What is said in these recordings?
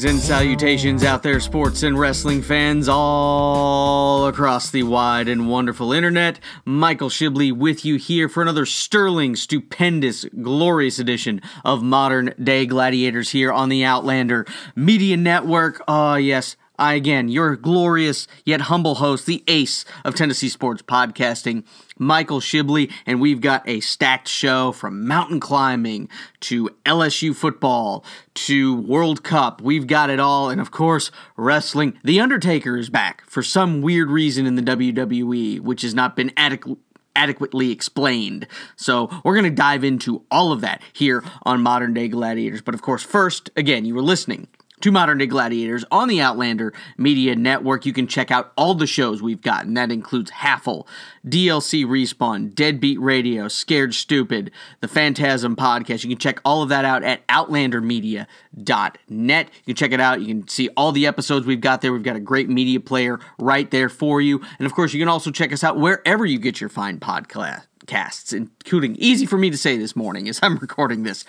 Greetings and salutations out there, sports and wrestling fans all across the wide and wonderful internet. Michael Shibley with you here for another sterling, stupendous, glorious edition of Modern Day Gladiators here on the Outlander Media Network. Ah, yes, I again, your glorious yet humble host, the ace of Tennessee sports podcasting, Michael Shibley, and we've got a stacked show from mountain climbing to LSU football to World Cup. We've got it all, and of course, wrestling. The Undertaker is back for some weird reason in the WWE, which has not been adequate adequately explained. So, we're going to dive into all of that here on Modern Day Gladiators. But of course, first, again, you were listening to Modern Day Gladiators on the Outlander Media Network. You can check out all the shows we've gotten. that includes Haffle, DLC Respawn, Deadbeat Radio, Scared Stupid, the Phantasm Podcast. You can check all of that out at outlandermedia.net. You can check it out. You can see all the episodes we've got there. We've got a great media player right there for you. And of course, you can also check us out wherever you get your fine podcast podcasts, including easy for me to say this morning as I'm recording this,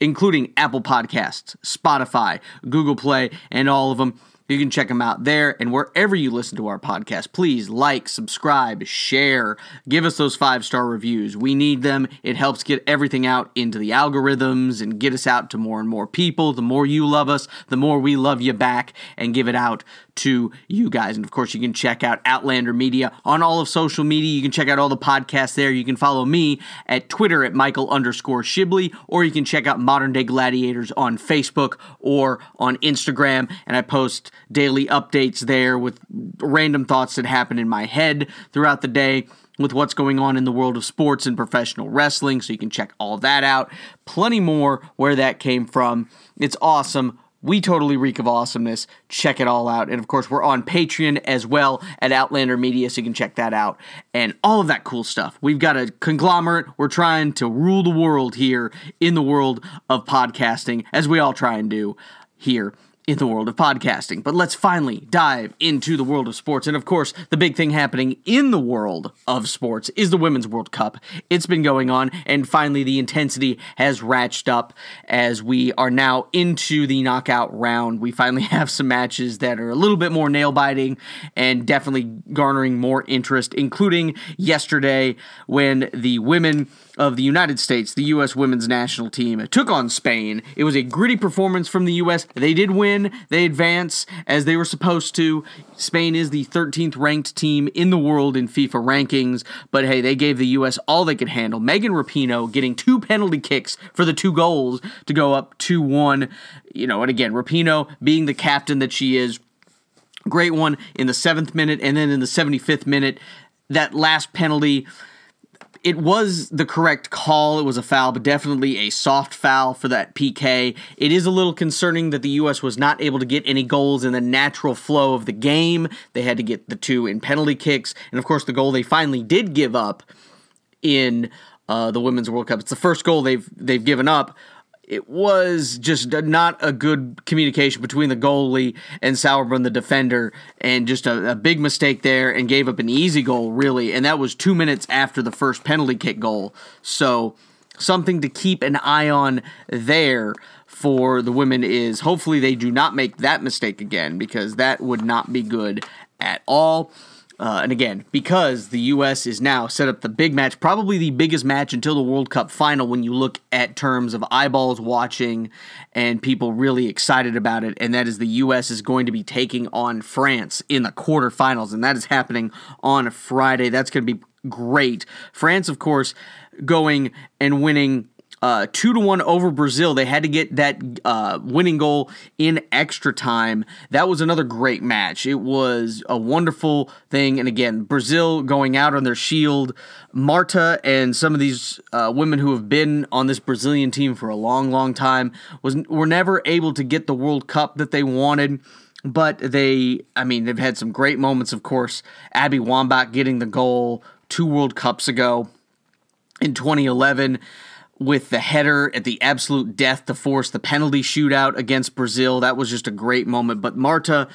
including Apple Podcasts, Spotify, Google Play, and all of them. You can check them out there and wherever you listen to our podcast. Please like, subscribe, share, give us those five star reviews. We need them. It helps get everything out into the algorithms and get us out to more and more people. The more you love us, the more we love you back and give it out to you guys. And of course, you can check out Outlander Media on all of social media. You can check out all the podcasts there. You can follow me at Twitter at Michael underscore Shibley, or you can check out Modern Day Gladiators on Facebook or on Instagram. And I post daily updates there with random thoughts that happen in my head throughout the day with what's going on in the world of sports and professional wrestling. So you can check all that out. Plenty more where that came from. It's awesome. We totally reek of awesomeness. Check it all out. And of course, we're on Patreon as well at Outlander Media, so you can check that out. And all of that cool stuff. We've got a conglomerate. We're trying to rule the world here in the world of podcasting, as we all try and do here in the world of podcasting. But let's finally dive into the world of sports. And of course, the big thing happening in the world of sports is the Women's World Cup. It's been going on, and finally, the intensity has ratcheted up as we are now into the knockout round. We finally have some matches that are a little bit more nail biting and definitely garnering more interest, including yesterday when the women of the United States, the U.S. women's national team, took on Spain. It was a gritty performance from the U.S. They did win, they advance as they were supposed to. Spain is the 13th ranked team in the world in FIFA rankings, but hey, they gave the U.S. all they could handle. Megan Rapinoe getting two penalty kicks for the two goals to go up 2 1. You know, and again, Rapinoe being the captain that she is, great one in the seventh minute, and then in the 75th minute, that last penalty it was the correct call. It was a foul, but definitely a soft foul for that PK. It is a little concerning that the U.S. was not able to get any goals in the natural flow of the game. They had to get the two in penalty kicks. And of course, the goal they finally did give up in uh, the Women's World Cup. It's the first goal they've they've given up it was just not a good communication between the goalie and Sauerbrunn, the defender, and just a, a, big mistake there and gave up an easy goal, really. And that was two minutes after the first penalty kick goal. So, something to keep an eye on there for the women is hopefully they do not make that mistake again because that would not be good at all. Uh, and again, because the U.S. is now set up the big match, probably the biggest match until the World Cup final when you look at terms of eyeballs watching and people really excited about it, and that is the U.S. is going to be taking on France in the quarterfinals, and that is happening on Friday. That's going to be great. France, of course, going and winning uh, two to one over Brazil. They had to get that uh, winning goal in extra time. That was another great match. It was a wonderful thing. And again, Brazil going out on their shield. Marta and some of these uh, women who have been on this Brazilian team for a long, long time was were never able to get the World Cup that they wanted. But they, I mean, they've had some great moments. Of course, Abby Wambach getting the goal two World Cups ago in 2011 with the header at the absolute death to force the penalty shootout against Brazil. That was just a great moment. But Marta,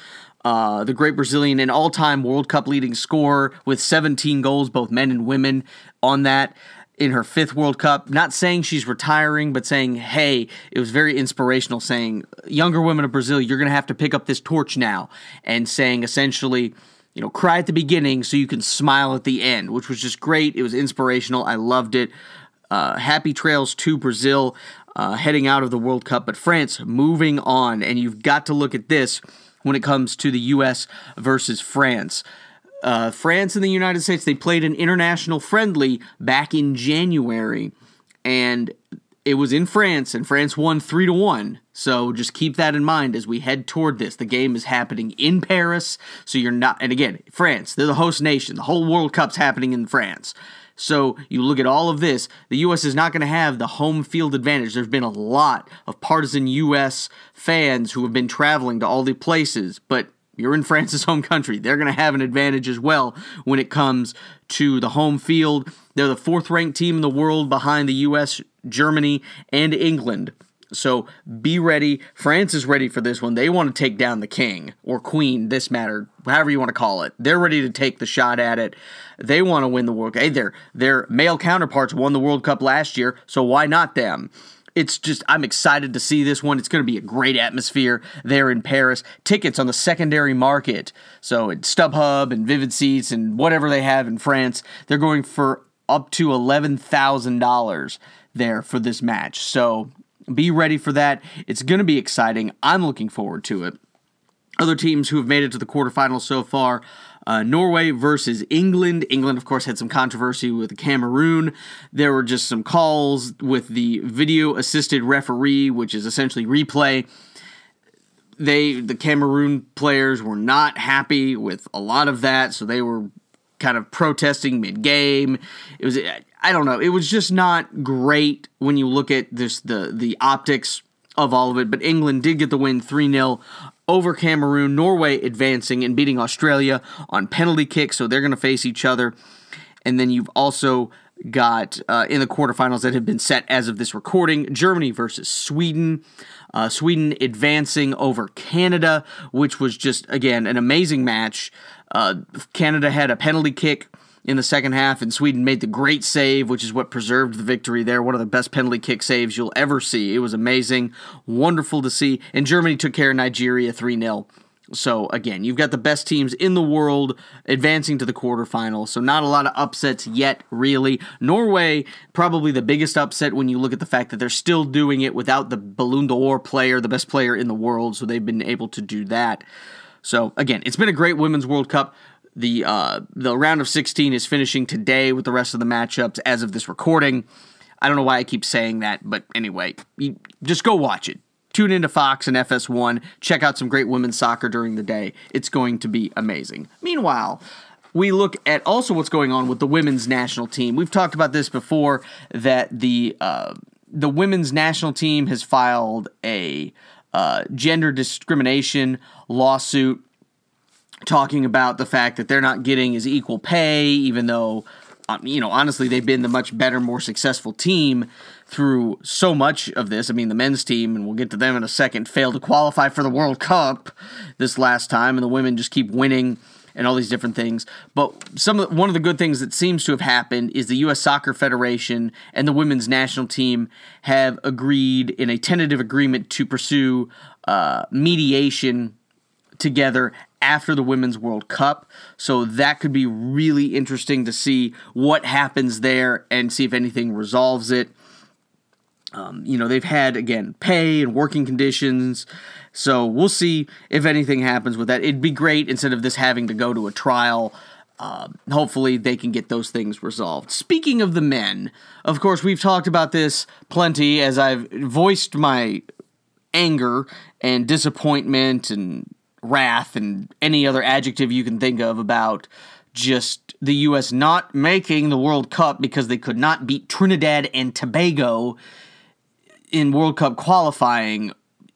uh, the great Brazilian and all time World Cup leading scorer with 17 goals, both men and women, on that. in her fifth World Cup, not saying she's retiring, but saying, hey, it was very inspirational, saying, younger women of Brazil, you're going to have to pick up this torch now. And saying essentially, you know, cry at the beginning so you can smile at the end, which was just great. It was inspirational. I loved it. Uh, happy trails to Brazil uh, heading out of the World Cup, but France moving on. And you've got to look at this when it comes to the U.S. versus France uh, France and the United States, they played an international friendly back in January, and it was in France, and France won three to one. So just keep that in mind as we head toward this. The game is happening in Paris, so you're not. And again, France, they're the host nation. The whole World Cup's happening in France. So you look at all of this, the U.S. is not going to have the home field advantage. There's been a lot of partisan U.S. fans who have been traveling to all the places, but you're in France's home country. They're going to have an advantage as well when it comes to the home field. They're the fourth ranked team in the world behind the US, Germany, and England. So be ready. France is ready for this one. They want to take down the king or queen, this matter, however you want to call it. They're ready to take the shot at it. They want to win the World Cup. Hey, their, their male counterparts won the World Cup last year, so why not them? it's just I'm excited to see this one. It's going to be a great atmosphere there in Paris. Tickets on the secondary market, so at StubHub and Vivid Seats and whatever they have in France, they're going for up to eleven thousand dollars there for this match. So be ready for that. It's going to be exciting. I'm looking forward to it. Other teams who have made it to the quarterfinals so far uh, Norway versus England. England, of course, had some controversy with Cameroon. There were just some calls with the video assisted referee, which is essentially replay. They, the Cameroon players, were not happy with a lot of that, so they were kind of protesting mid game. It was, I don't know, it was just not great when you look at this the the optics of all of it. But England did get the win 3 0 over Cameroon, Norway advancing and beating Australia on penalty kicks, so they're going to face each other. And then you've also got uh, in the quarterfinals that have been set as of this recording Germany versus Sweden. Uh, Sweden advancing over Canada, which was just, again, an amazing match. Uh, Canada had a penalty kick in the second half, and Sweden made the great save, which is what preserved the victory there. One of the best penalty kick saves you'll ever see. It was amazing, wonderful to see. And Germany took care of Nigeria 3 0. So, again, you've got the best teams in the world advancing to the quarterfinals. So, not a lot of upsets yet, really. Norway, probably the biggest upset when you look at the fact that they're still doing it without the Ballon d'Or player, the best player in the world. So, they've been able to do that. So, again, it's been a great Women's World Cup. The uh, the round of 16 is finishing today with the rest of the matchups as of this recording. I don't know why I keep saying that, but anyway, just go watch it. Tune into Fox and FS1. Check out some great women's soccer during the day. It's going to be amazing. Meanwhile, we look at also what's going on with the women's national team. We've talked about this before that the uh, the women's national team has filed a uh, gender discrimination lawsuit talking about the fact that they're not getting as equal pay, even though, um, you know, honestly, they've been the much better, more successful team through so much of this. I mean, the men's team, and we'll get to them in a second, failed to qualify for the World Cup this last time, and the women just keep winning and all these different things. But some of one of the good things that seems to have happened is the U.S. Soccer Federation and the women's national team have agreed in a tentative agreement to pursue uh, mediation together after the Women's World Cup. So that could be really interesting to see what happens there and see if anything resolves it. Um, you know, they've had, again, pay and working conditions. So we'll see if anything happens with that. It'd be great instead of this having to go to a trial. Uh, hopefully, they can get those things resolved. Speaking of the men, of course, we've talked about this plenty as I've voiced my anger and disappointment and wrath and any other adjective you can think of about just the U.S. not making the World Cup because they could not beat Trinidad and Tobago in World Cup qualifying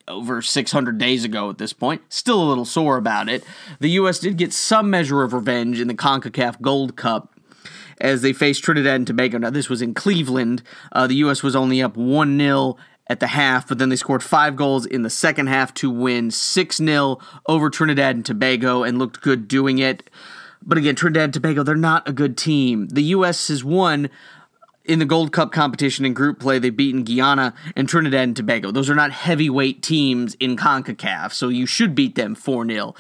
over 600 days ago at this point. Still a little sore about it. The U.S. did get some measure of revenge in the CONCACAF Gold Cup as they faced Trinidad and Tobago. Now, this was in Cleveland. Uh, the U.S. was only up 1 0 at the half, but then they scored five goals in the second half to win 6 0 over Trinidad and Tobago and looked good doing it. But again, Trinidad and Tobago, they're not a good team. The U.S. has won in the Gold Cup competition in group play, they've beaten Guyana and Trinidad and Tobago. Those are not heavyweight teams in CONCACAF, so you should beat them 4 0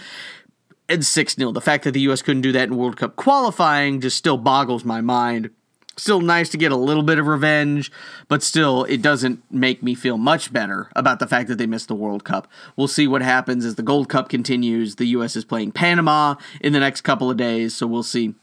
and 6 0. The fact that the U.S. couldn't do that in World Cup qualifying just still boggles my mind. Still nice to get a little bit of revenge, but still, it doesn't make me feel much better about the fact that they missed the World Cup. We'll see what happens as the Gold Cup continues. The U.S. is playing Panama in the next couple of days, so we'll see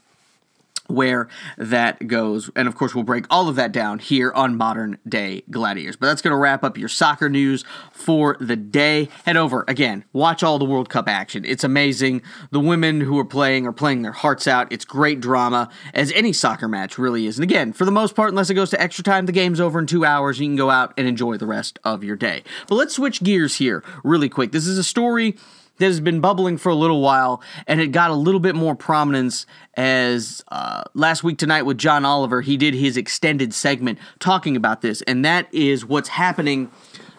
where that goes. And of course, we'll break all of that down here on Modern Day Gladiators. But that's going to wrap up your soccer news for the day. Head over again, watch all the World Cup action. It's amazing. The women who are playing are playing their hearts out. It's great drama, as any soccer match really is. And again, for the most part, unless it goes to extra time, the game's over in two hours. You can go out and enjoy the rest of your day. But let's switch gears here really quick. This is a story that has been bubbling for a little while, and it got a little bit more prominence as uh, last week tonight with John Oliver, he did his extended segment talking about this, and that is what's happening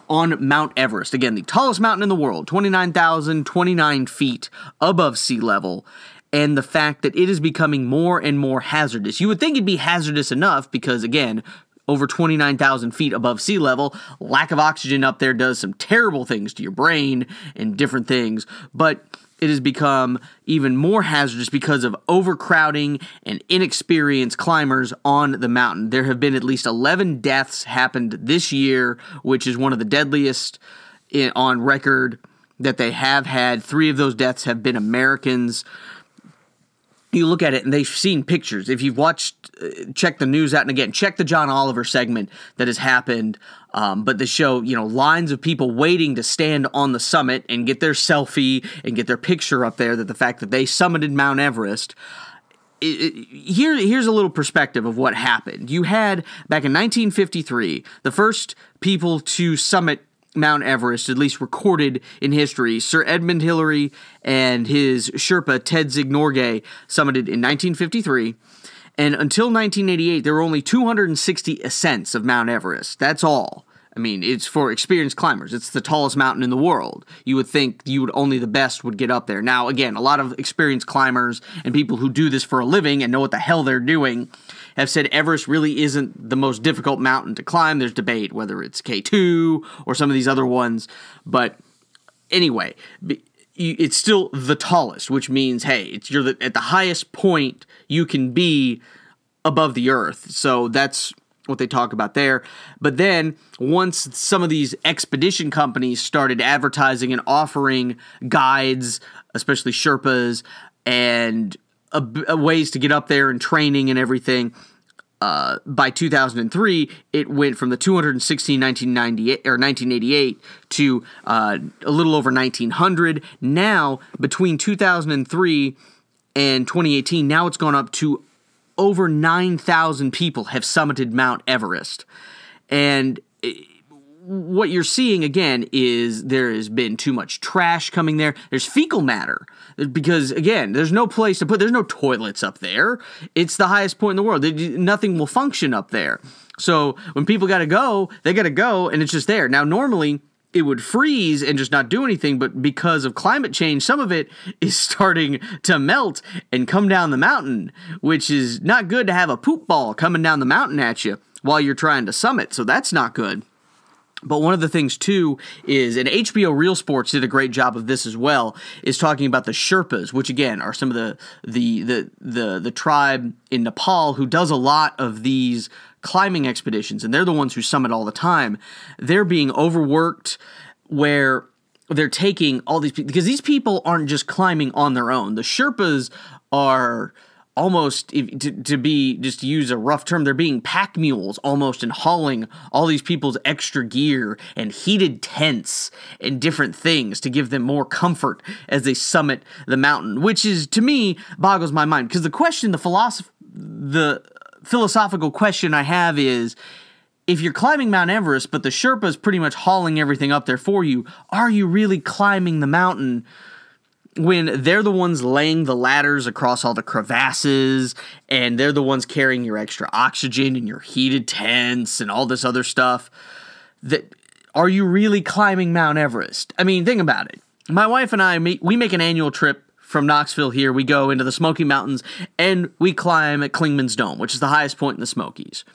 on Mount Everest. Again, the tallest mountain in the world, 29,029 feet above sea level. And the fact that it is becoming more and more hazardous. You would think it'd be hazardous enough because, again, over 29,000 feet above sea level. Lack of oxygen up there does some terrible things to your brain and different things, but it has become even more hazardous because of overcrowding and inexperienced climbers on the mountain. There have been at least 11 deaths happened this year, which is one of the deadliest on record that they have had. Three of those deaths have been Americans you look at it and they've seen pictures. If you've watched, uh, check the news out, and again, check the John Oliver segment that has happened. Um, but the show, you know, lines of people waiting to stand on the summit and get their selfie and get their picture up there. That the fact that they summited Mount Everest. It, it, here, here's a little perspective of what happened. You had back in 1953 the first people to summit Mount Everest, at least recorded in history. Sir Edmund Hillary and his Sherpa Ted Norgay summited in 1953. And until 1988, there were only 260 ascents of Mount Everest. That's all. I mean, it's for experienced climbers. It's the tallest mountain in the world. You would think you would only the best would get up there. Now, again, a lot of experienced climbers and people who do this for a living and know what the hell they're doing have said Everest really isn't the most difficult mountain to climb. There's debate whether it's K2 or some of these other ones. But anyway, it's still the tallest, which means, hey, you're the, at the highest point you can be above the earth. So that's what they talk about there. But then once some of these expedition companies started advertising and offering guides, especially Sherpas, and ways to get up there and training and everything. Uh, by 2003, it went from the 216 1998 or 1988 to uh, a little over 1900. Now, between 2003 and 2018, now it's gone up to over 9,000 people have summited Mount Everest. And eh, what you're seeing again is there has been too much trash coming there. There's fecal matter because again, there's no place to put. There's no toilets up there. It's the highest point in the world. Nothing will function up there. So when people got to go, they got to go, and it's just there. Now normally it would freeze and just not do anything, but because of climate change, some of it is starting to melt and come down the mountain, which is not good to have a poop ball coming down the mountain at you while you're trying to summit. So that's not good. But one of the things too is, and HBO Real Sports did a great job of this as well, is talking about the Sherpas, which again are some of the the the the, the tribe in Nepal who does a lot of these climbing expeditions, and they're the ones who summit all the time. They're being overworked, where they're taking all these people because these people aren't just climbing on their own. The Sherpas are almost to, to be just to use a rough term they're being pack mules almost and hauling all these people's extra gear and heated tents and different things to give them more comfort as they summit the mountain which is to me boggles my mind. Because the question the philosoph- the philosophical question i have is if you're climbing Mount Everest, but the Sherpa is pretty much hauling everything up there for you, are you really climbing the mountain when they're the ones laying the ladders across all the crevasses and they're the ones carrying your extra oxygen and your heated tents and all this other stuff that are you really climbing Mount Everest? I mean, think about it. My wife and I we make an annual trip from Knoxville here. We go into the Smoky Mountains and we climb at Clingman's Dome, which is the highest point in the Smokies.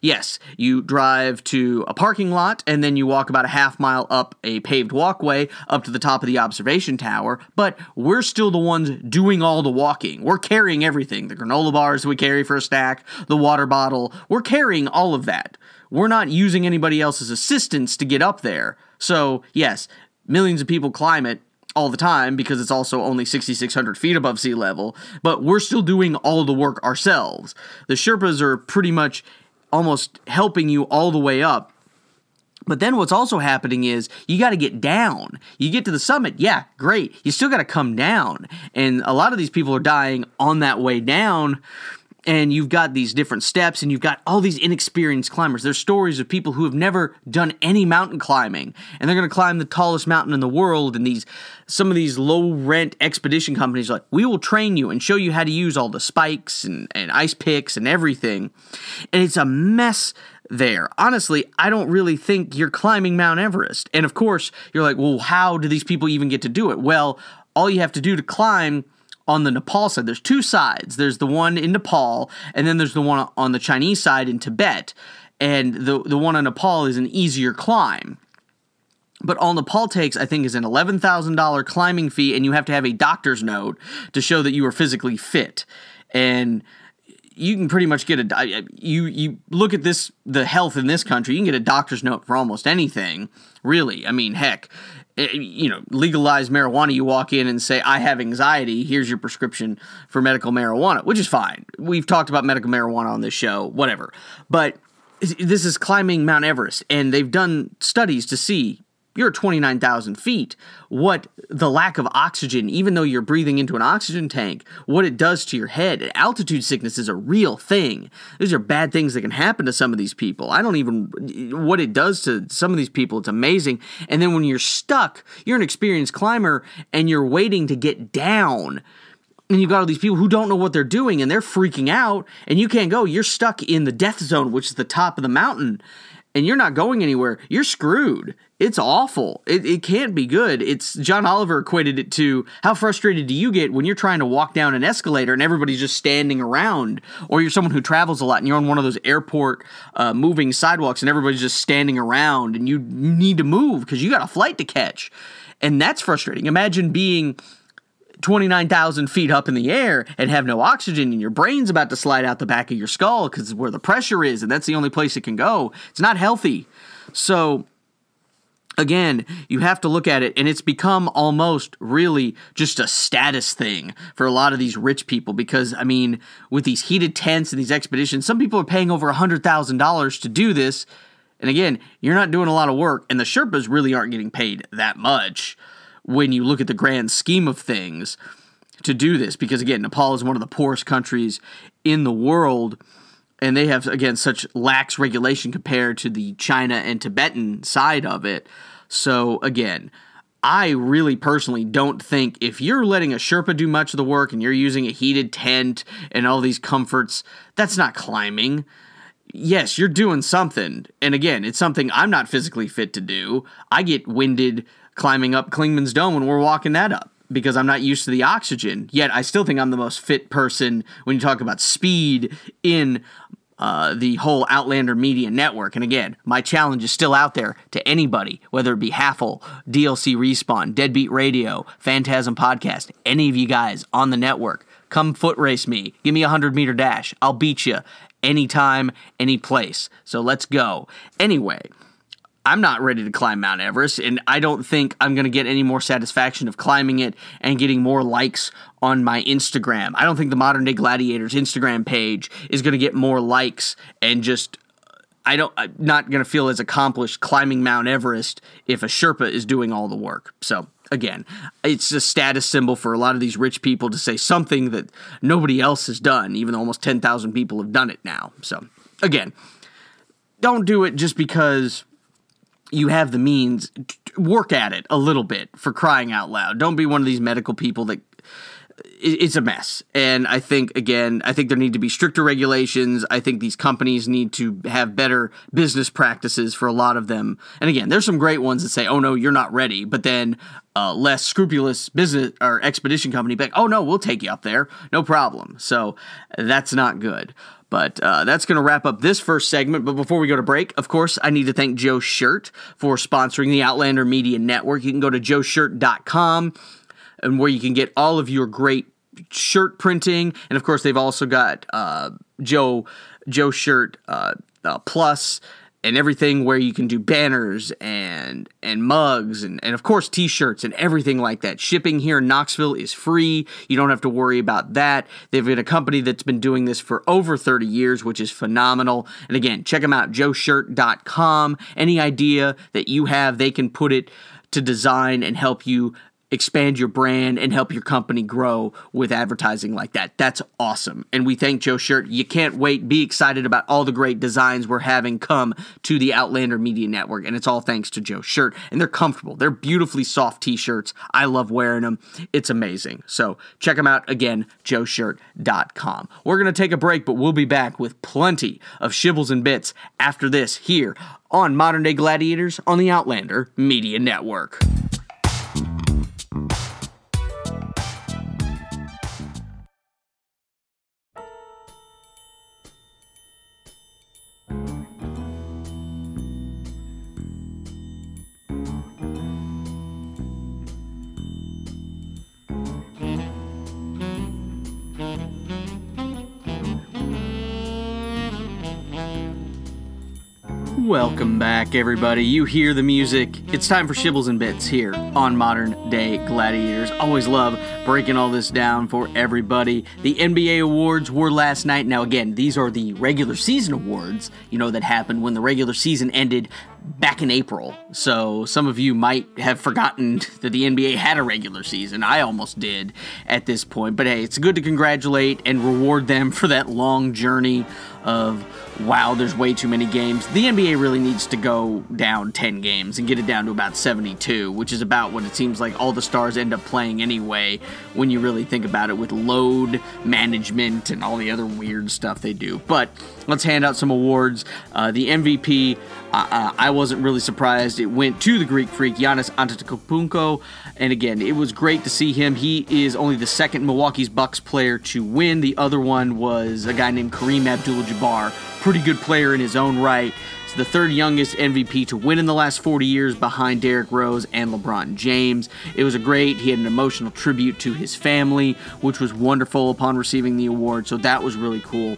Yes, you drive to a parking lot and then you walk about a half mile up a paved walkway up to the top of the observation tower, but we're still the ones doing all the walking. We're carrying everything the granola bars we carry for a snack, the water bottle, we're carrying all of that. We're not using anybody else's assistance to get up there. So, yes, millions of people climb it all the time because it's also only 6,600 feet above sea level, but we're still doing all the work ourselves. The Sherpas are pretty much almost helping you all the way up. But then what's also happening is you got to get down. You get to the summit, yeah, great. You still got to come down. And a lot of these people are dying on that way down and you've got these different steps and you've got all these inexperienced climbers there's stories of people who have never done any mountain climbing and they're going to climb the tallest mountain in the world and these some of these low rent expedition companies like we will train you and show you how to use all the spikes and, and ice picks and everything and it's a mess there. Honestly, I don't really think you're climbing Mount Everest. And of course, you're like, well, how do these people even get to do it? Well, all you have to do to climb on the Nepal side, there's two sides. There's the one in Nepal, and then there's the one on the Chinese side in Tibet. And the the one in Nepal is an easier climb. But all Nepal takes, I think, is an eleven thousand dollar climbing fee, and you have to have a doctor's note to show that you are physically fit. And you can pretty much get a you you look at this the health in this country you can get a doctor's note for almost anything really i mean heck Eh, you know, legalize marijuana, you walk in and say, I have anxiety, here's your prescription for medical marijuana, which is fine. We've talked about medical marijuana on this show, whatever. But this is climbing Mount Everest, and they've done studies to see you're at 29,000 feet, what the lack of oxygen, even though you're breathing into an oxygen tank, what it does to your head. Altitude sickness is a real thing. These are bad things that can happen to some of these people. I don't even, what it does to some of these people, it's amazing. And then when you're stuck, you're an experienced climber and you're waiting to get down and you've got all these people who don't know what they're doing and they're freaking out and you can't go you're stuck in the death zone which is the top of the mountain and you're not going anywhere, you're screwed. It's awful. It, it can't be good. It's John Oliver equated it to how frustrated do you get when you're trying to walk down an escalator and everybody's just standing around, or you're someone who travels a lot and you're on one of those airport uh, moving sidewalks and everybody's just standing around and you need to move because you got a flight to catch. And that's frustrating. Imagine being 29,000 feet up in the air and have no oxygen and your brain's about to slide out the back of your skull because where the pressure is and that's the only place it can go. It's not healthy. So, again, you have to look at it, and it's become almost really just a status thing for a lot of these rich people because, I mean, with these heated tents and these expeditions, some people are paying over $100,000 to do this. And again, you're not doing a lot of work, and the Sherpas really aren't getting paid that much when you look at the grand scheme of things to do this because again Nepal is one of the poorest countries in the world and they have again such lax regulation compared to the China and Tibetan side of it so again I really personally don't think if you're letting a Sherpa do much of the work and you're using a heated tent and all these comforts, that's not climbing. Yes, you're doing something. And again, it's something I'm not physically fit to do. I get winded climbing up Clingman's Dome when we're walking that up because I'm not used to the oxygen. Yet I still think I'm the most fit person when you talk about speed in uh, the whole Outlander Media Network. And again, my challenge is still out there to anybody, whether it be Haffle, DLC Respawn, Deadbeat Radio, Phantasm Podcast, any of you guys on the network. Come foot race me. Give me a 100 meter dash. I'll beat you anytime, any place. So let's go. Anyway, I'm not ready to climb Mount Everest, and I don't think I'm going to get any more satisfaction of climbing it and getting more likes on my Instagram. I don't think the Modern Day Gladiators Instagram page is going to get more likes and just. I don't. I'm not going to feel as accomplished climbing Mount Everest if a Sherpa is doing all the work. So again, it's a status symbol for a lot of these rich people to say something that nobody else has done, even though almost 10,000 people have done it now. So, again, don't do it just because you have the means, work at it a little bit for crying out loud. Don't be one of these medical people that it's a mess. And I think, again, I think there need to be stricter regulations. I think these companies need to have better business practices for a lot of them. And again, there's some great ones that say, oh no, you're not ready. But then uh, less scrupulous business or expedition company be like, oh no, we'll take you up there. No problem. So that's not good. But uh, that's going to wrap up this first segment. But before we go to break, of course, I need to thank Joe Shirt for sponsoring the Outlander Media Network. You can go to joeshirt.com and where you can get all of your great shirt printing. And of course, they've also got uh, Joe Joe Shirt uh, uh, Plus and everything where you can do banners and and mugs and, and of course t-shirts and everything like that. Shipping here in knoxville is free. You don't have to worry about that. They've been a company that's been doing this for over 30 years which is phenomenal. And again check them out joeshirt.com any idea that you have they can put it to design and help you expand your brand and help your company grow with advertising like that. That's awesome. And we thank Joe Shirt. You can't wait. Be excited about all the great designs we're having come to the Outlander Media Network. And it's all thanks to Joe Shirt. And they're comfortable. They're beautifully soft t shirts. I love wearing them. It's amazing. So check them out again, joeshirt.com. We're going to take a break, but we'll be back with plenty of shibbles and bits after this here on Modern Day Gladiators on the Outlander Media Network. Welcome back, everybody. You hear the music. It's time for Shibbles and Bits here on Modern Day Gladiators. Always love breaking all this down for everybody. The NBA awards were last night. Now, again, these are the regular season awards, you know, that happened when the regular season ended back in April. So some of you might have forgotten that the NBA had a regular season. I almost did at this point. But hey, it's good to congratulate and reward them for that long journey of wow, there's way too many games. The NBA really needs to go down 10 games and get it down to about 72, which is about what it seems like all the stars end up playing anyway when you really think about it with load management and all the other weird stuff they do. But let's hand out some awards. Uh, the MVP, uh, uh, I wasn't really surprised. It went to the Greek Freak, Giannis Antetokounmpo. And again, it was great to see him. He is only the second Milwaukee's Bucks player to win. The other one was a guy named Kareem Abdul-Jabbar pretty good player in his own right. He's the third youngest MVP to win in the last 40 years behind Derrick Rose and LeBron James. It was a great, he had an emotional tribute to his family, which was wonderful upon receiving the award, so that was really cool.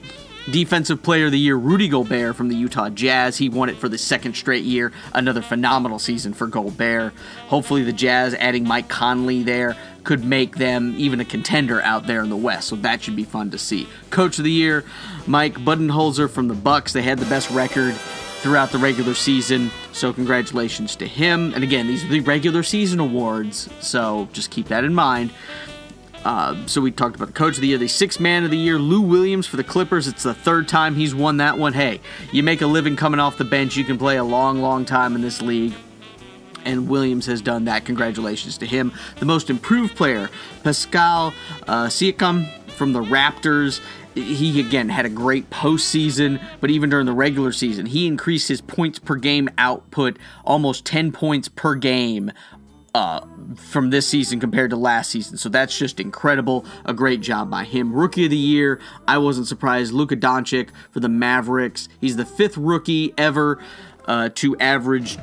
Defensive Player of the Year, Rudy Gobert from the Utah Jazz. He won it for the second straight year. Another phenomenal season for Gobert. Hopefully, the Jazz adding Mike Conley there could make them even a contender out there in the West. So that should be fun to see. Coach of the Year, Mike Budenholzer from the Bucks. They had the best record throughout the regular season. So congratulations to him. And again, these are the regular season awards, so just keep that in mind. Uh, so we talked about the coach of the year, the sixth man of the year, Lou Williams for the Clippers. It's the third time he's won that one. Hey, you make a living coming off the bench. You can play a long, long time in this league and Williams has done that. Congratulations to him. The most improved player, Pascal uh, Siakam from the Raptors. He again had a great postseason, but even during the regular season, he increased his points per game output almost 10 points per game uh, from this season compared to last season. So that's just incredible. A great job by him. Rookie of the year, I wasn't surprised. Luka Doncic for the Mavericks. He's the fifth rookie ever uh, to average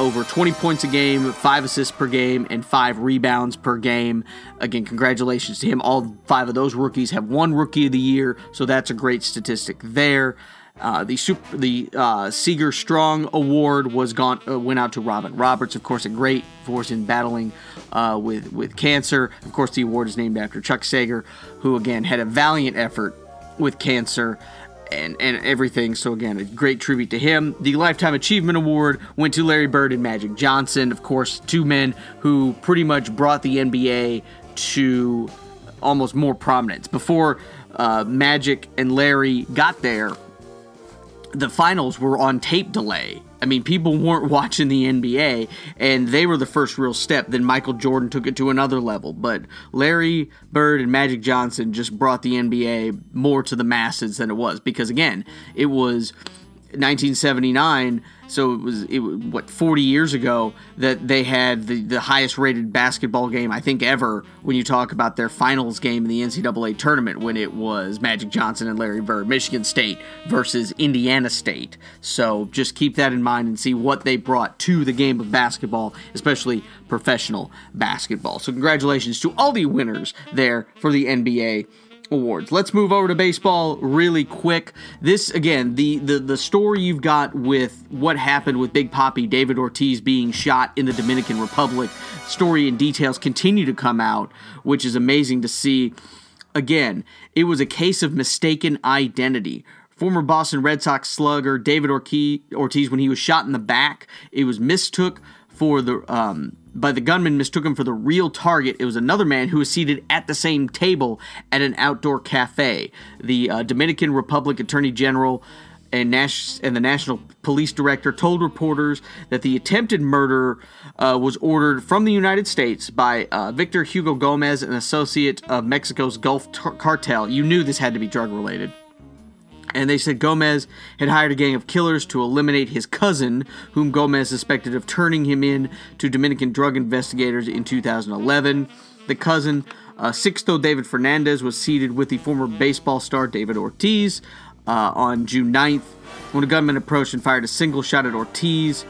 over 20 points a game, five assists per game, and five rebounds per game. Again, congratulations to him. All five of those rookies have won Rookie of the Year, so that's a great statistic there. Uh, the super, the uh, Sager Strong Award was gone uh, went out to Robin Roberts, of course, a great force in battling uh, with with cancer. Of course, the award is named after Chuck Sager, who again had a valiant effort with cancer and, and everything. So again, a great tribute to him. The Lifetime Achievement Award went to Larry Bird and Magic Johnson, of course, two men who pretty much brought the NBA to almost more prominence. Before uh, Magic and Larry got there, the finals were on tape delay I mean, people weren't watching the NBA, and they were the first real step. Then Michael Jordan took it to another level. But Larry Bird and Magic Johnson just brought the NBA more to the masses than it was. Because, again, it was 1979 So it was it what 40 years ago that they had the, the highest rated basketball game I think ever when you talk about their finals game in the NCAA tournament when it was Magic Johnson and Larry Bird, Michigan State versus Indiana State. So just keep that in mind and see what they brought to the game of basketball, especially professional basketball. So congratulations to all the winners there for the NBA awards. Let's move over to baseball really quick. This again, the the the story you've got with what happened with Big Papi David Ortiz being shot in the Dominican Republic. Story and details continue to come out, which is amazing to see. Again, it was a case of mistaken identity. Former Boston Red Sox slugger David Ortiz, when he was shot in the back, it was mistook for the um, by the gunman mistook him for the real target. It was another man who was seated at the same table at an outdoor cafe. The uh, Dominican Republic Attorney General and, Nash- and the National Police Director told reporters that the attempted murder uh, was ordered from the United States by uh, Victor Hugo Gomez, an associate of Mexico's Gulf tar- cartel. You knew this had to be drug related. And they said Gomez had hired a gang of killers to eliminate his cousin, whom Gomez suspected of turning him in to Dominican drug investigators in 2011. The cousin, uh, Sixto David Fernandez, was seated with the former baseball star David Ortiz uh, on June 9th when a gunman approached and fired a single shot at Ortiz.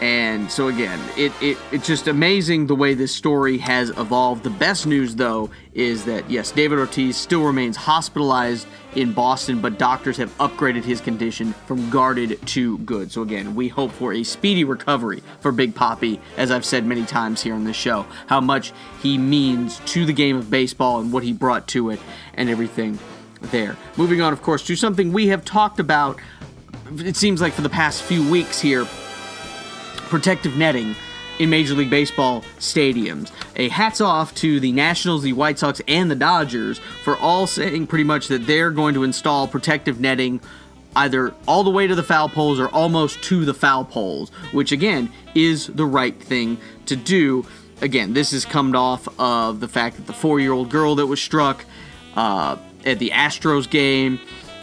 And so again, it, it it's just amazing the way this story has evolved. The best news though is that yes, David Ortiz still remains hospitalized in Boston, but doctors have upgraded his condition from guarded to good. So again, we hope for a speedy recovery for Big Papi, as I've said many times here on this show, how much he means to the game of baseball and what he brought to it and everything there. Moving on, of course, to something we have talked about it seems like for the past few weeks here protective netting in Major League Baseball stadiums. A hats off to the Nationals, the White Sox, and the Dodgers for all saying pretty much that they're going to install protective netting either all the way to the foul poles or almost to the foul poles, which again is the right thing to do. Again, this has come off of the fact that the four year old girl that was struck uh, at the Astros game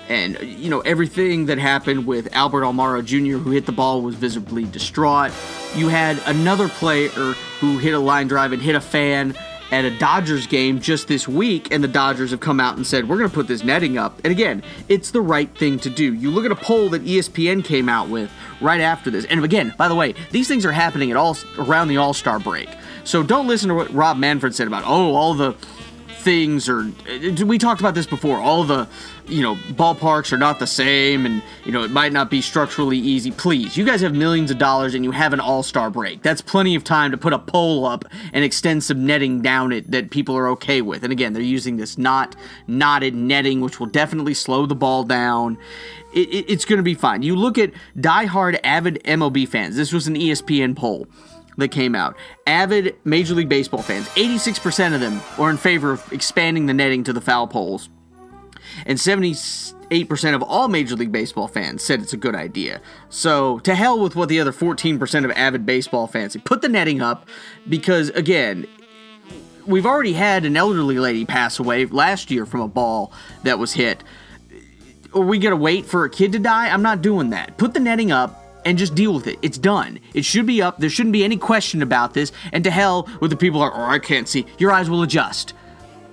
and you know everything that happened with Albert Almora Jr. who hit the ball was visibly distraught. You had another player who hit a line drive and hit a fan at a Dodgers game just this week, and the Dodgers have come out and said, We're going to put this netting up. And again, it's the right thing to do. You look at a poll that ESPN came out with right after this. And again, by the way, these things are happening at all around the All Star break. So don't listen to what Rob Manfred said about, oh, all the things or we talked about this before all the you know ballparks are not the same and you know it might not be structurally easy. Please you guys have millions of dollars and you have an all-star break. That's plenty of time to put a pole up and extend some netting down it that people are okay with. And again they're using this not knotted netting which will definitely slow the ball down. It, it, it's going to be fine. You look at die-hard avid mlb fans. This was an espn poll that came out. Avid Major League Baseball fans, 86% of them were in favor of expanding the netting to the foul poles. And 78% of all Major League Baseball fans said it's a good idea. So, to hell with what the other 14% of avid baseball fans say. Put the netting up because, again, we've already had an elderly lady pass away last year from a ball that was hit. Are we going to wait for a kid to die? I'm not doing that. Put the netting up and just deal with it. It's done. It should be up. There shouldn't be any question about this. And to hell with the people are, oh, I can't see. Your eyes will adjust.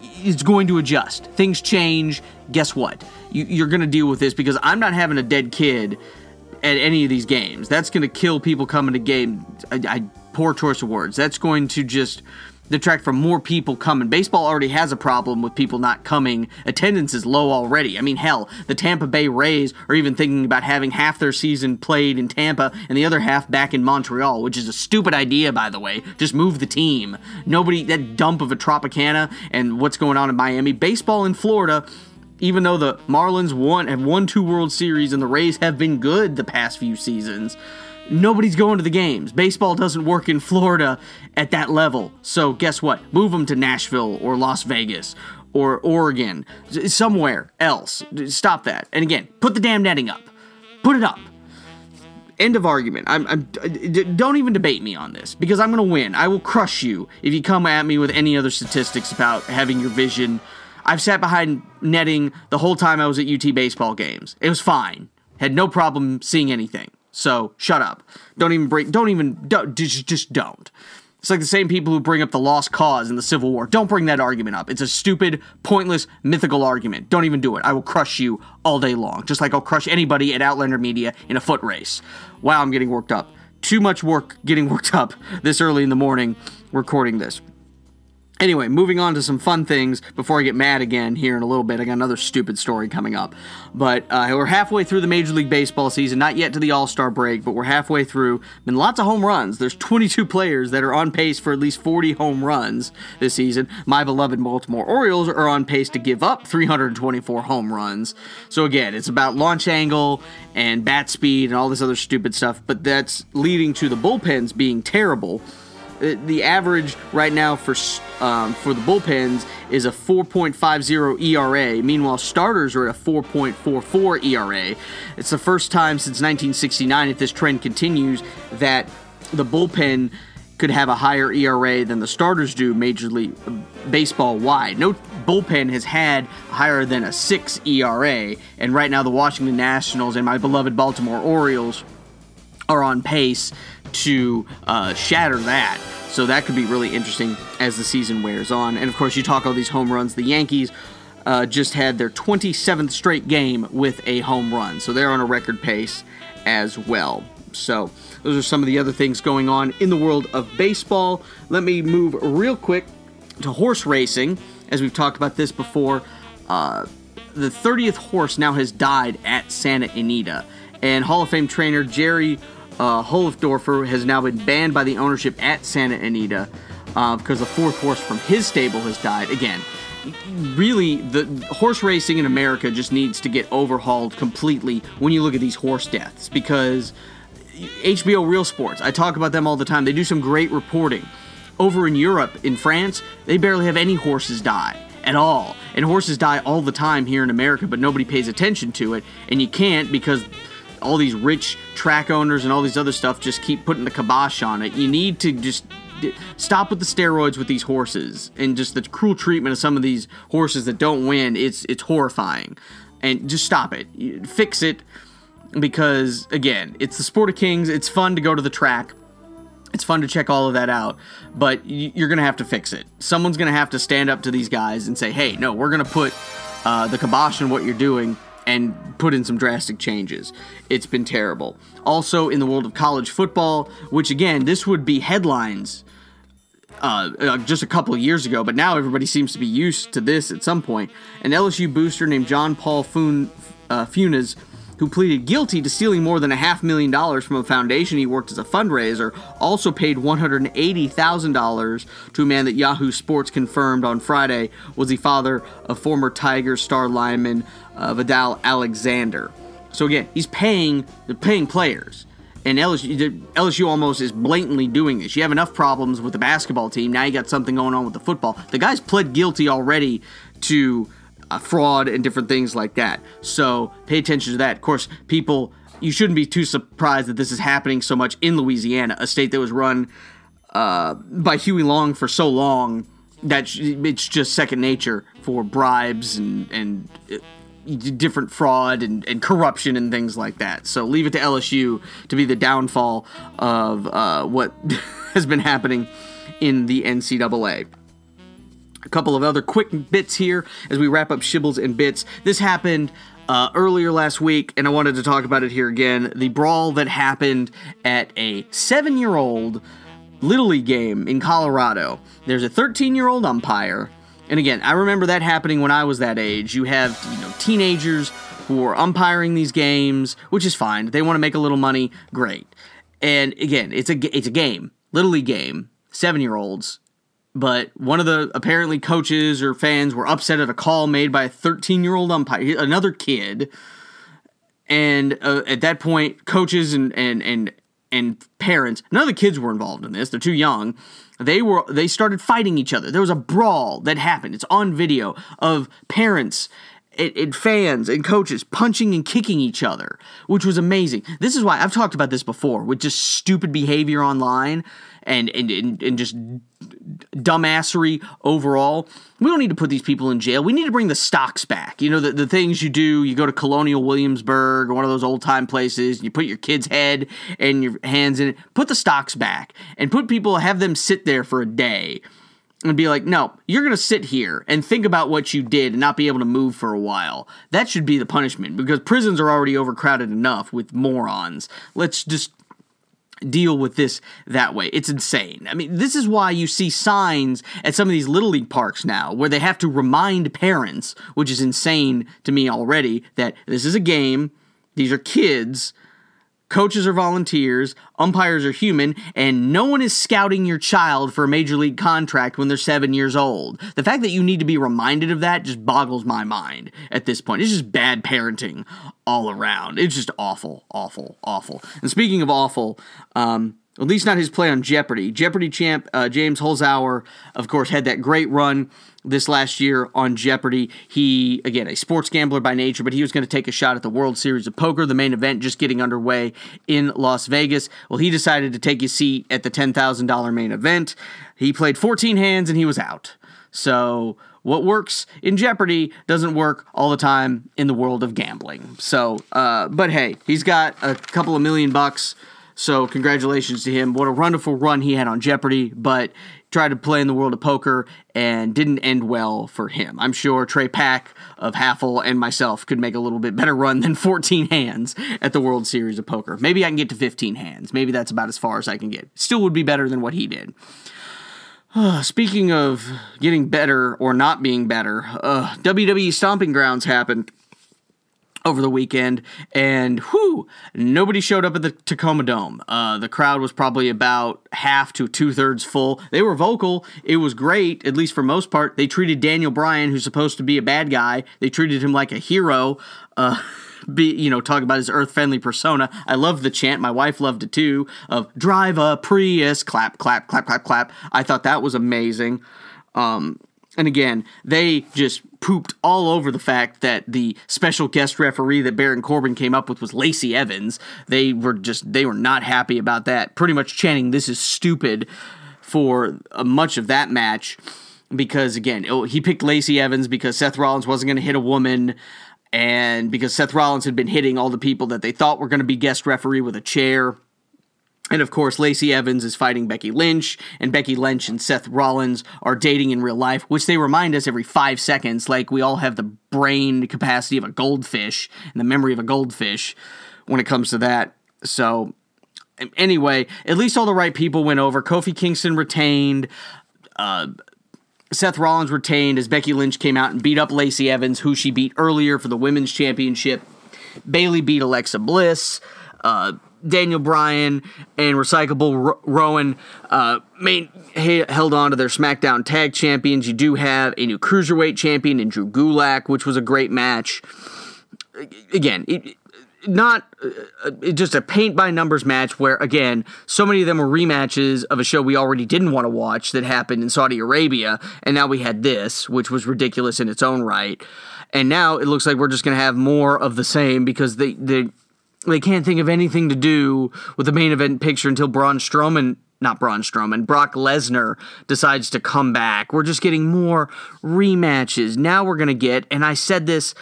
It's going to adjust. Things change. Guess what? You, are going to deal with this because I'm not having a dead kid at any of these games. That's going to kill people coming to game. I, I poor choice of words. That's going to just detract from more people coming. Baseball already has a problem with people not coming. Attendance is low already. I mean, hell, the Tampa Bay Rays are even thinking about having half their season played in Tampa and the other half back in Montreal, which is a stupid idea, by the way. Just move the team. Nobody, that dump of a Tropicana and what's going on in Miami. Baseball in Florida even though the Marlins won have won two World Series and the Rays have been good the past few seasons, nobody's going to the games. Baseball doesn't work in Florida at that level. So guess what? Move them to Nashville or Las Vegas or Oregon, somewhere else. Stop that. And again, put the damn netting up. Put it up. End of argument. I'm, I'm, don't even debate me on this because I'm going to win. I will crush you if you come at me with any other statistics about having your vision. I've sat behind netting the whole time I was at UT baseball games. It was fine. Had no problem seeing anything. So shut up. Don't even bring. Don't even. Don't, just just don't. It's like the same people who bring up the lost cause in the Civil War. Don't bring that argument up. It's a stupid, pointless, mythical argument. Don't even do it. I will crush you all day long, just like I'll crush anybody at Outlander Media in a foot race. Wow, I'm getting worked up. Too much work getting worked up this early in the morning recording this. Anyway, moving on to some fun things before I get mad again here in a little bit. I got another stupid story coming up. But uh, we're halfway through the Major League Baseball season, not yet to the All Star break, but we're halfway through. Been lots of home runs. There's 22 players that are on pace for at least 40 home runs this season. My beloved Baltimore Orioles are on pace to give up 324 home runs. So again, it's about launch angle and bat speed and all this other stupid stuff, but that's leading to the bullpens being terrible the average right now for um, for the bullpens is a 4.50 ERA. Meanwhile, starters are at a 4.44 ERA. It's the first time since 1969, if this trend continues, that the bullpen could have a higher ERA than the starters do Major League Baseball wide. No bullpen has had higher than a 6 ERA, and right now the Washington Nationals and my beloved Baltimore Orioles are on pace to uh, shatter that. So that could be really interesting as the season wears on. And of course, you talk all these home runs. The Yankees uh, just had their 27th straight game with a home run. So they're on a record pace as well. So those are some of the other things going on in the world of baseball. Let me move real quick to horse racing. As we've talked about this before, uh, the 30th horse now has died at Santa Anita. And Hall of Fame trainer Jerry uh, has now been banned by the ownership at Santa Anita uh, because the fourth horse from his stable has died. Again, really, the horse racing in America just needs to get overhauled completely when you look at these horse deaths because HBO Real Sports, I talk about them all the time. They do some great reporting. Over in Europe, in France, they barely have any horses die at all. And horses die all the time here in America, but nobody pays attention to it. And you can't because all these rich track owners and all these other stuff just keep putting the kibosh on it. You need to just stop with the steroids with these horses and just the cruel treatment of some of these horses that don't win. It's it's horrifying, and just stop it. Fix it because again, it's the sport of kings. It's fun to go to the track. It's fun to check all of that out, but you're gonna have to fix it. Someone's gonna have to stand up to these guys and say, "Hey, no, we're gonna put uh, the kibosh on what you're doing." And put in some drastic changes. It's been terrible. Also, in the world of college football, which again, this would be headlines uh, uh, just a couple years ago, but now everybody seems to be used to this at some point. An LSU booster named John Paul uh, Funes who pleaded guilty to stealing more than a half million dollars from a foundation he worked as a fundraiser, also paid $180,000 to a man that Yahoo Sports confirmed on Friday was the father of former Tiger star lineman uh, Vadal Alexander. So again, he's paying they're paying players. And LSU, LSU almost is blatantly doing this. You have enough problems with the basketball team. Now you got something going on with the football. The guy's pled guilty already to uh, fraud and different things like that. So pay attention to that. Of course, people, you shouldn't be too surprised that this is happening so much in Louisiana, a state that was run uh, by Huey Long for so long that it's just second nature for bribes and and uh, different fraud and, and corruption and things like that. So leave it to LSU to be the downfall of uh, what has been happening in the NCAA. A couple of other quick bits here as we wrap up Shibbles and Bits. This happened uh, earlier last week, and I wanted to talk about it here again. The brawl that happened at a seven year old Little League game in Colorado. There's a 13 year old umpire. And again, I remember that happening when I was that age. You have, you know, teenagers who are umpiring these games, which is fine. They want to make a little money, great. And again, it's a it's a game, little league game. Seven year olds but one of the apparently coaches or fans were upset at a call made by a 13 year old umpire, another kid. And uh, at that point, coaches and, and, and, and parents, none of the kids were involved in this. They're too young. They were they started fighting each other. There was a brawl that happened. It's on video of parents and, and fans and coaches punching and kicking each other, which was amazing. This is why I've talked about this before with just stupid behavior online and and, and, and just dumbassery overall. We don't need to put these people in jail. We need to bring the stocks back. You know, the, the things you do, you go to Colonial Williamsburg or one of those old time places, you put your kid's head and your hands in it, put the stocks back and put people, have them sit there for a day and be like, no, you're going to sit here and think about what you did and not be able to move for a while. That should be the punishment because prisons are already overcrowded enough with morons. Let's just deal with this that way. It's insane. I mean, this is why you see signs at some of these little league parks now where they have to remind parents, which is insane to me already, that this is a game, these are kids, coaches are volunteers, umpires are human, and no one is scouting your child for a major league contract when they're seven years old. The fact that you need to be reminded of that just boggles my mind at this point. It's just bad parenting all around. It's just awful, awful, awful. And speaking of awful, um, at least not his play on Jeopardy. Jeopardy champ uh, James Holzhauer, of course, had that great run this last year on Jeopardy. He, again, a sports gambler by nature, but he was going to take a shot at the World Series of Poker, the main event just getting underway in Las Vegas. Well, he decided to take his seat at the $10,000 main event. He played 14 hands and he was out. So, what works in Jeopardy doesn't work all the time in the world of gambling. So, uh, but hey, he's got a couple of million bucks. So, congratulations to him. What a wonderful run he had on Jeopardy, but tried to play in the world of poker and didn't end well for him. I'm sure Trey Pack of Haffle and myself could make a little bit better run than 14 hands at the World Series of Poker. Maybe I can get to 15 hands. Maybe that's about as far as I can get. Still would be better than what he did. Speaking of getting better or not being better, uh, WWE Stomping Grounds happened over the weekend, and whew, nobody showed up at the Tacoma Dome. Uh, the crowd was probably about half to two thirds full. They were vocal. It was great, at least for most part. They treated Daniel Bryan, who's supposed to be a bad guy, they treated him like a hero. Uh, be you know talk about his earth friendly persona. I love the chant. My wife loved it too. Of drive a Prius, clap, clap, clap, clap, clap. I thought that was amazing. Um, and again, they just pooped all over the fact that the special guest referee that Baron Corbin came up with was Lacey Evans. They were just they were not happy about that. Pretty much chanting this is stupid for much of that match because again, oh, he picked Lacey Evans because Seth Rollins wasn't going to hit a woman and because Seth Rollins had been hitting all the people that they thought were going to be guest referee with a chair. And of course, Lacey Evans is fighting Becky Lynch, and Becky Lynch and Seth Rollins are dating in real life, which they remind us every five seconds. Like we all have the brain capacity of a goldfish and the memory of a goldfish when it comes to that. So, anyway, at least all the right people went over. Kofi Kingston retained. Uh, Seth Rollins retained as Becky Lynch came out and beat up Lacey Evans, who she beat earlier for the women's championship. Bayley beat Alexa Bliss. Uh, Daniel Bryan and Recyclable R- Rowan uh, main, held on to their SmackDown Tag Champions. You do have a new Cruiserweight Champion in Drew Gulak, which was a great match. Again, it, not uh, just a paint by numbers match where again so many of them were rematches of a show we already didn't want to watch that happened in Saudi Arabia and now we had this which was ridiculous in its own right and now it looks like we're just going to have more of the same because they they they can't think of anything to do with the main event picture until Braun Strowman, not Braun Strowman, Brock Lesnar decides to come back. We're just getting more rematches. Now we're going to get, and I said this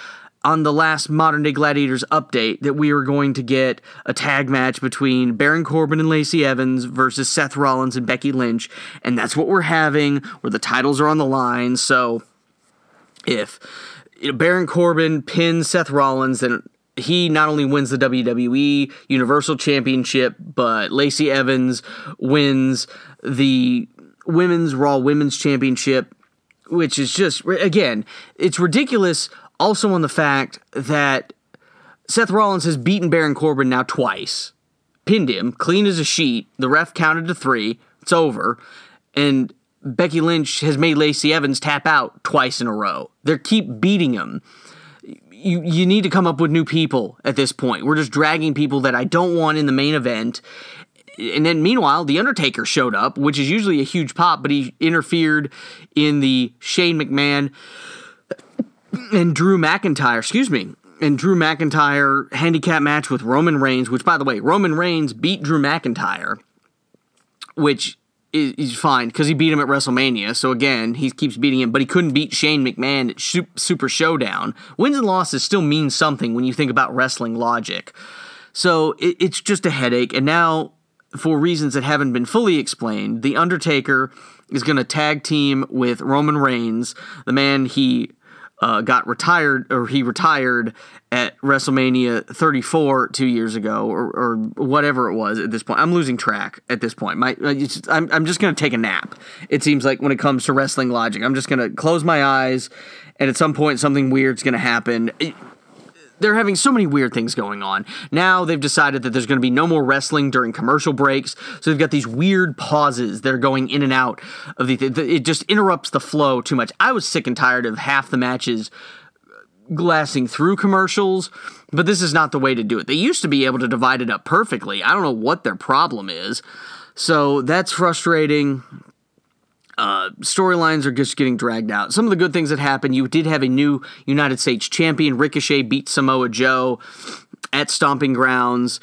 on the last Modern Day Gladiators update, that we are going to get a tag match between Baron Corbin and Lacey Evans versus Seth Rollins and Becky Lynch. And that's what we're having, where the titles are on the line. So if Baron Corbin pins Seth Rollins, then he not only wins the WWE Universal Championship, but Lacey Evans wins the Women's Raw Women's Championship, which is just, again, it's ridiculous also on the fact that Seth Rollins has beaten Baron Corbin now twice, pinned him, clean as a sheet. The ref counted to three. It's over. And Becky Lynch has made Lacey Evans tap out twice in a row. They keep beating him you you need to come up with new people at this point. We're just dragging people that I don't want in the main event. And then meanwhile, The Undertaker showed up, which is usually a huge pop, but he interfered in the Shane McMahon and Drew McIntyre, excuse me, and Drew McIntyre handicap match with Roman Reigns, which by the way, Roman Reigns beat Drew McIntyre, which is, is fine because he beat him at WrestleMania. So again, he keeps beating him, but he couldn't beat Shane McMahon at Super Showdown. Wins and losses still mean something when you think about wrestling logic. So it, it's just a headache. And now, for reasons that haven't been fully explained, The Undertaker is going to tag team with Roman Reigns, the man he uh, got retired or he retired at WrestleMania 34 two years ago or, or whatever it was at this point. I'm losing track at this point. My, I'm, I'm just going to take a nap. It seems like when it comes to wrestling logic, I'm just going to close my eyes and at some point something weird's going to happen. It, they're having so many weird things going on. Now they've decided that there's going to be no more wrestling during commercial breaks. So they've got these weird pauses. They're going in and out of the. It just interrupts the flow too much. I was sick and tired of half the matches uh, glassing through commercials, but this is not the way to do it. They used to be able to divide it up perfectly. I don't know what their problem is. So that's frustrating. Uh, storylines are just getting dragged out. Some of the good things that happened, you did have a new United States champion. Ricochet beat Samoa Joe at Stomping Grounds.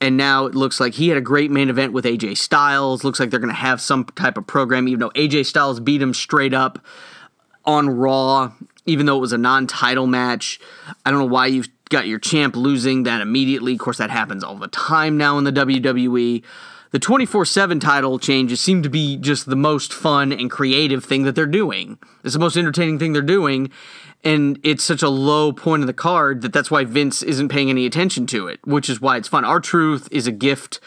And now it looks like he had a great main event with AJ Styles. Looks like they're going to have some type of program, even though AJ Styles beat him straight up on Raw, even though it was a non title match. I don't know why you've got your champ losing that immediately. Of course, that happens all the time now in the WWE the 24 7 title changes seem to be just the most fun and creative thing that they're doing. It's the most entertaining thing they're doing. And it's such a low point of the card that that's why Vince isn't paying any attention to it, which is why it's fun. R-Truth is a gift,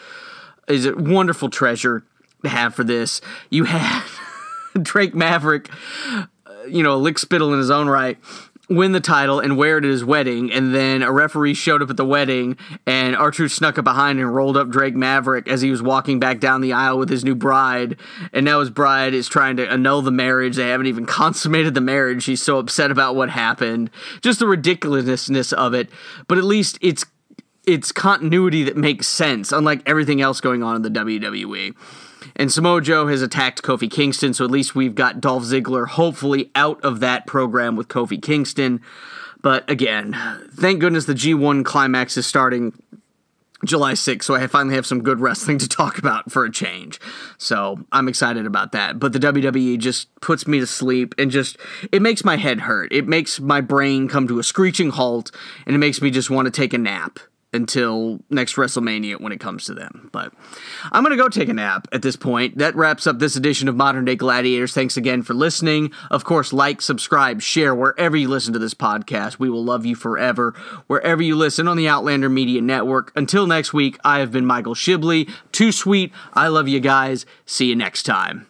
is a wonderful treasure to have for this. You had Drake Maverick, uh, you know, lick spittle in his own right, win the title and wear it at his wedding, and then a referee showed up at the wedding, and R-Truth snuck up behind and rolled up Drake Maverick as he was walking back down the aisle with his new bride, and now his bride is trying to annul the marriage. They haven't even consummated the marriage. She's so upset about what happened. Just the ridiculousness of it, but at least it's it's continuity that makes sense, unlike everything else going on in the WWE. And Samoa Joe has attacked Kofi Kingston, so at least we've got Dolph Ziggler hopefully out of that program with Kofi Kingston. But again, thank goodness the G1 climax is starting July 6th, so I finally have some good wrestling to talk about for a change. So I'm excited about that. But the WWE just puts me to sleep and just, it makes my head hurt. It makes my brain come to a screeching halt, and it makes me just want to take a nap until next WrestleMania when it comes to them. But I'm going to go take a nap at this point. That wraps up this edition of Modern Day Gladiators. Thanks again for listening. Of course, like, subscribe, share wherever you listen to this podcast. We will love you forever wherever you listen on the Outlander Media Network. Until next week, I have been Michael Shibley. Too sweet. I love you guys. See you next time.